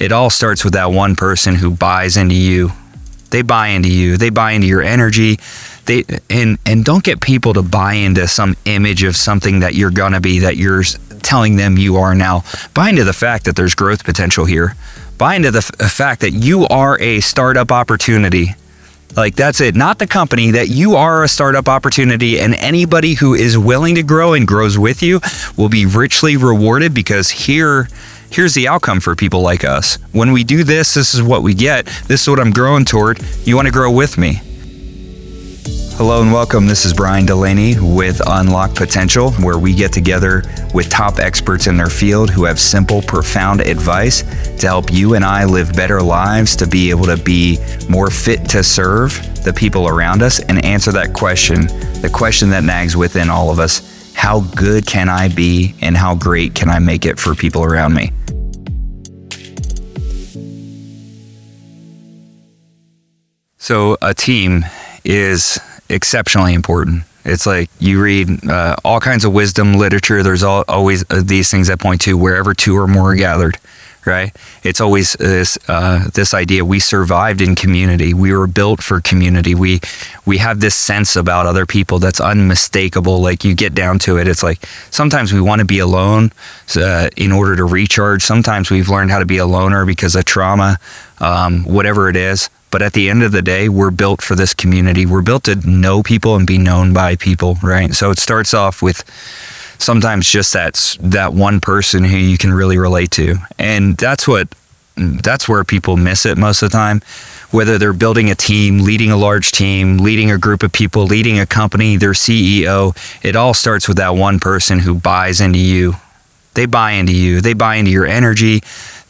It all starts with that one person who buys into you. They buy into you. They buy into your energy. They and and don't get people to buy into some image of something that you're gonna be that you're telling them you are now. Buy into the fact that there's growth potential here. Buy into the f- fact that you are a startup opportunity. Like that's it, not the company, that you are a startup opportunity, and anybody who is willing to grow and grows with you will be richly rewarded because here, here's the outcome for people like us. When we do this, this is what we get. This is what I'm growing toward. You want to grow with me. Hello and welcome. This is Brian Delaney with Unlock Potential, where we get together with top experts in their field who have simple, profound advice to help you and I live better lives, to be able to be more fit to serve the people around us and answer that question, the question that nags within all of us how good can I be and how great can I make it for people around me? So, a team is exceptionally important. It's like you read uh, all kinds of wisdom literature. There's all, always uh, these things that point to wherever two or more are gathered, right? It's always this uh, this idea we survived in community. We were built for community. We we have this sense about other people that's unmistakable. Like you get down to it, it's like sometimes we want to be alone uh, in order to recharge. Sometimes we've learned how to be a loner because of trauma, um, whatever it is. But at the end of the day, we're built for this community. We're built to know people and be known by people, right? So it starts off with sometimes just that that one person who you can really relate to. And that's what that's where people miss it most of the time. Whether they're building a team, leading a large team, leading a group of people, leading a company, their CEO, it all starts with that one person who buys into you. They buy into you. They buy into your energy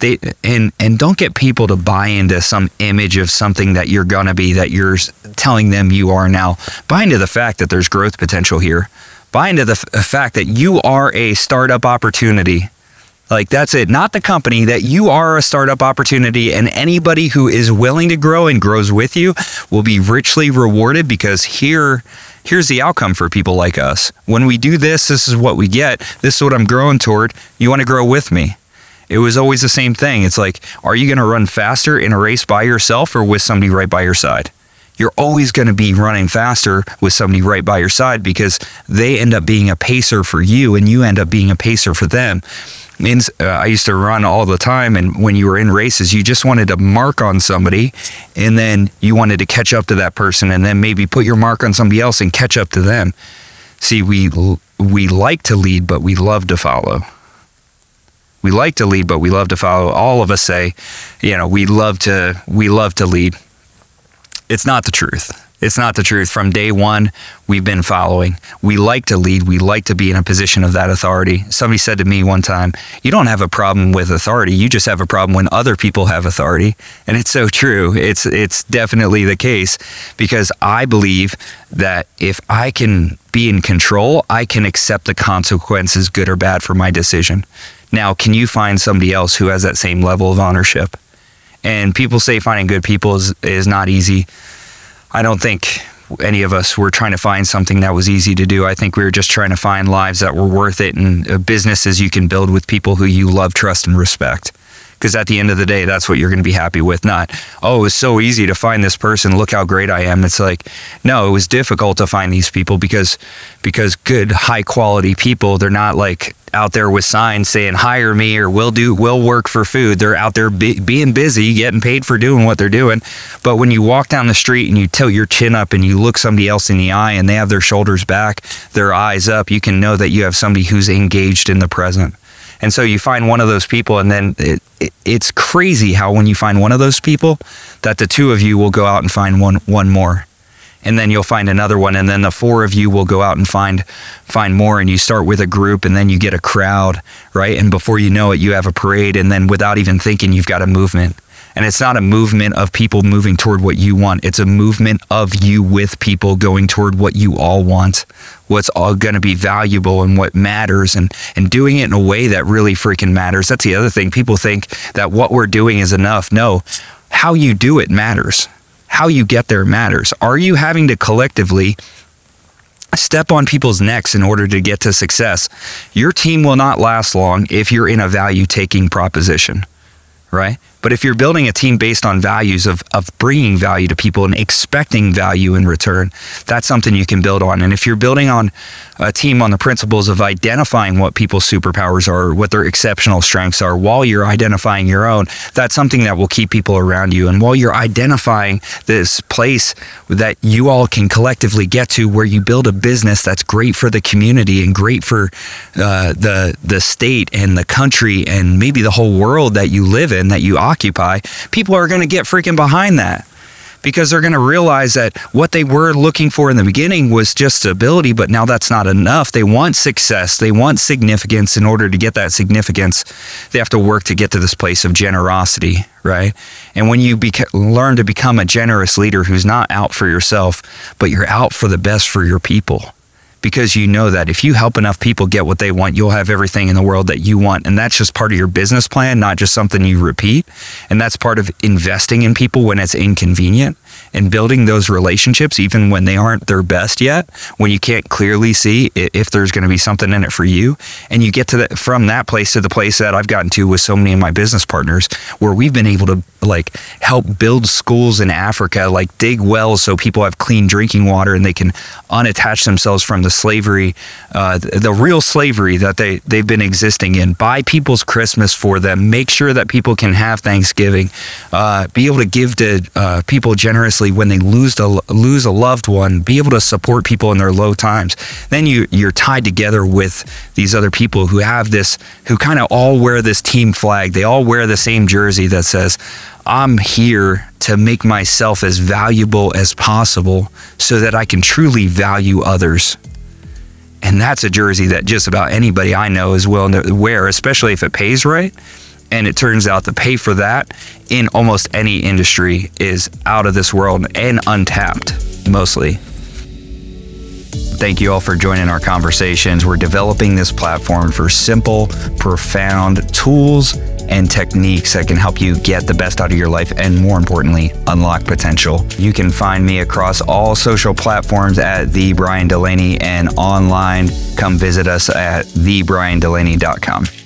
they and and don't get people to buy into some image of something that you're gonna be that you're telling them you are now. Buy into the fact that there's growth potential here. Buy into the f- fact that you are a startup opportunity. Like that's it, not the company, that you are a startup opportunity, and anybody who is willing to grow and grows with you will be richly rewarded because here, here's the outcome for people like us. When we do this, this is what we get. This is what I'm growing toward. You want to grow with me it was always the same thing. It's like, are you going to run faster in a race by yourself or with somebody right by your side? You're always going to be running faster with somebody right by your side because they end up being a pacer for you and you end up being a pacer for them. Means uh, I used to run all the time, and when you were in races, you just wanted to mark on somebody, and then you wanted to catch up to that person, and then maybe put your mark on somebody else and catch up to them. See, we we like to lead, but we love to follow we like to lead, but we love to follow. All of us say, you know, we love to we love to lead. It's not the truth. It's not the truth. From day one, we've been following. We like to lead. We like to be in a position of that authority. Somebody said to me one time, You don't have a problem with authority. You just have a problem when other people have authority. And it's so true. It's, it's definitely the case because I believe that if I can be in control, I can accept the consequences, good or bad, for my decision. Now, can you find somebody else who has that same level of ownership? And people say finding good people is, is not easy. I don't think any of us were trying to find something that was easy to do. I think we were just trying to find lives that were worth it and uh, businesses you can build with people who you love, trust, and respect. Because at the end of the day, that's what you're going to be happy with. Not, oh, it was so easy to find this person. Look how great I am. It's like, no, it was difficult to find these people because because good, high quality people, they're not like out there with signs saying hire me or we'll do we'll work for food they're out there be, being busy getting paid for doing what they're doing but when you walk down the street and you tilt your chin up and you look somebody else in the eye and they have their shoulders back their eyes up you can know that you have somebody who's engaged in the present and so you find one of those people and then it, it, it's crazy how when you find one of those people that the two of you will go out and find one one more. And then you'll find another one and then the four of you will go out and find find more and you start with a group and then you get a crowd right? And before you know it you have a parade and then without even thinking you've got a movement and it's not a movement of people moving toward what you want. It's a movement of you with people going toward what you all want what's all going to be valuable and what matters and and doing it in a way that really freaking matters. That's the other thing. People think that what we're doing is enough. No how you do it matters. How you get there matters. Are you having to collectively step on people's necks in order to get to success? Your team will not last long if you're in a value taking proposition, right? But if you're building a team based on values of, of bringing value to people and expecting value in return, that's something you can build on. And if you're building on a team on the principles of identifying what people's superpowers are, what their exceptional strengths are, while you're identifying your own, that's something that will keep people around you. And while you're identifying this place that you all can collectively get to where you build a business that's great for the community and great for uh, the, the state and the country and maybe the whole world that you live in, that you occupy, people are going to get freaking behind that because they're going to realize that what they were looking for in the beginning was just stability, but now that's not enough. They want success, they want significance. In order to get that significance, they have to work to get to this place of generosity, right? And when you beca- learn to become a generous leader who's not out for yourself, but you're out for the best for your people because you know that if you help enough people get what they want, you'll have everything in the world that you want. And that's just part of your business plan, not just something you repeat. And that's part of investing in people when it's inconvenient and building those relationships, even when they aren't their best yet, when you can't clearly see if there's going to be something in it for you. And you get to that from that place to the place that I've gotten to with so many of my business partners, where we've been able to like help build schools in Africa, like dig wells so people have clean drinking water and they can unattach themselves from the slavery, uh, the, real slavery that they, they've been existing in. Buy people's Christmas for them. Make sure that people can have Thanksgiving. Uh, be able to give to uh, people generously when they lose a, lose a loved one. Be able to support people in their low times. Then you, you're tied together with these other people who have this, who kind of all wear this team flag. They all wear the same jersey that says, I'm here to make myself as valuable as possible so that I can truly value others. And that's a jersey that just about anybody I know is willing to wear, especially if it pays right. And it turns out the pay for that in almost any industry is out of this world and untapped, mostly. Thank you all for joining our conversations. We're developing this platform for simple, profound tools and techniques that can help you get the best out of your life and, more importantly, unlock potential. You can find me across all social platforms at The Brian Delaney and online. Come visit us at thebriandelaney.com.